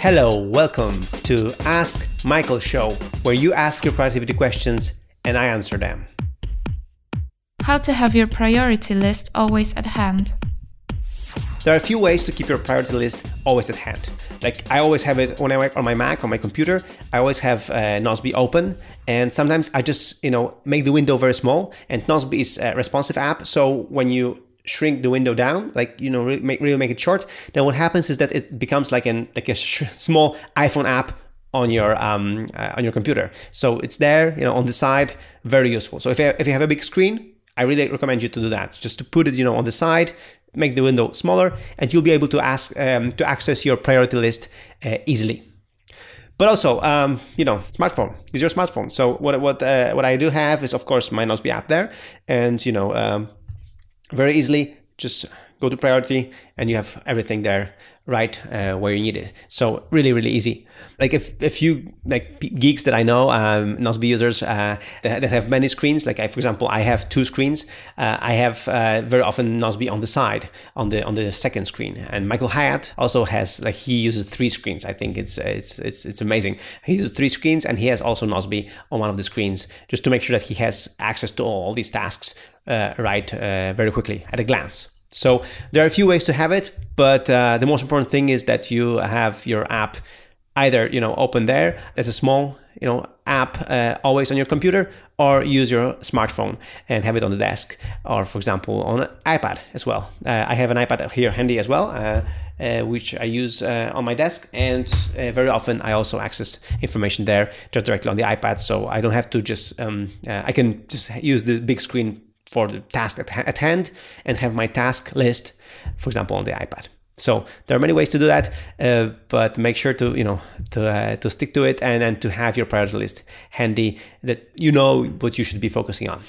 Hello, welcome to Ask Michael Show, where you ask your productivity questions and I answer them. How to have your priority list always at hand. There are a few ways to keep your priority list always at hand. Like I always have it when I work on my Mac on my computer. I always have uh, Nozbe open, and sometimes I just you know make the window very small. And Nozbe is a responsive app, so when you shrink the window down, like you know, really make, really make it short, then what happens is that it becomes like an like a sh- small iPhone app on your um, uh, on your computer. So it's there, you know, on the side, very useful. So if you, if you have a big screen, I really recommend you to do that. Just to put it, you know, on the side, make the window smaller, and you'll be able to ask um, to access your priority list uh, easily. But also, um, you know, smartphone. Use your smartphone. So what what uh, what I do have is, of course, my Nozbe app there, and you know, um, very easily just go to priority and you have everything there right uh, where you need it. So really really easy. Like if, a few like geeks that i know um users uh, that, that, have many screens like I, for example i have two screens uh, i have uh, very often Nozbe on the side on the on the second screen. And michael hyatt also has like he uses three screens. I think it's it's it's, it's amazing. He uses three screens and he has also Nozbe on one of the screens just to make sure that he has access to all these tasks uh, right uh, very quickly at a glance so there are a few ways to have it, but uh, the most important thing is that you have your app either you know open there as a small you know app uh, always on your computer, or use your smartphone and have it on the desk, or for example on an iPad as well. Uh, I have an iPad here handy as well. Uh, uh which I use uh, on my desk, and uh, very often I also access information there just directly on the iPad, so I don't have to just um, I can just use the big screen for the task at, hand and have my task list, for example, on the iPad. So there are many ways to do that, uh, but make sure to you know to uh, to stick to it and and to have your priority list handy that you know what you should be focusing on.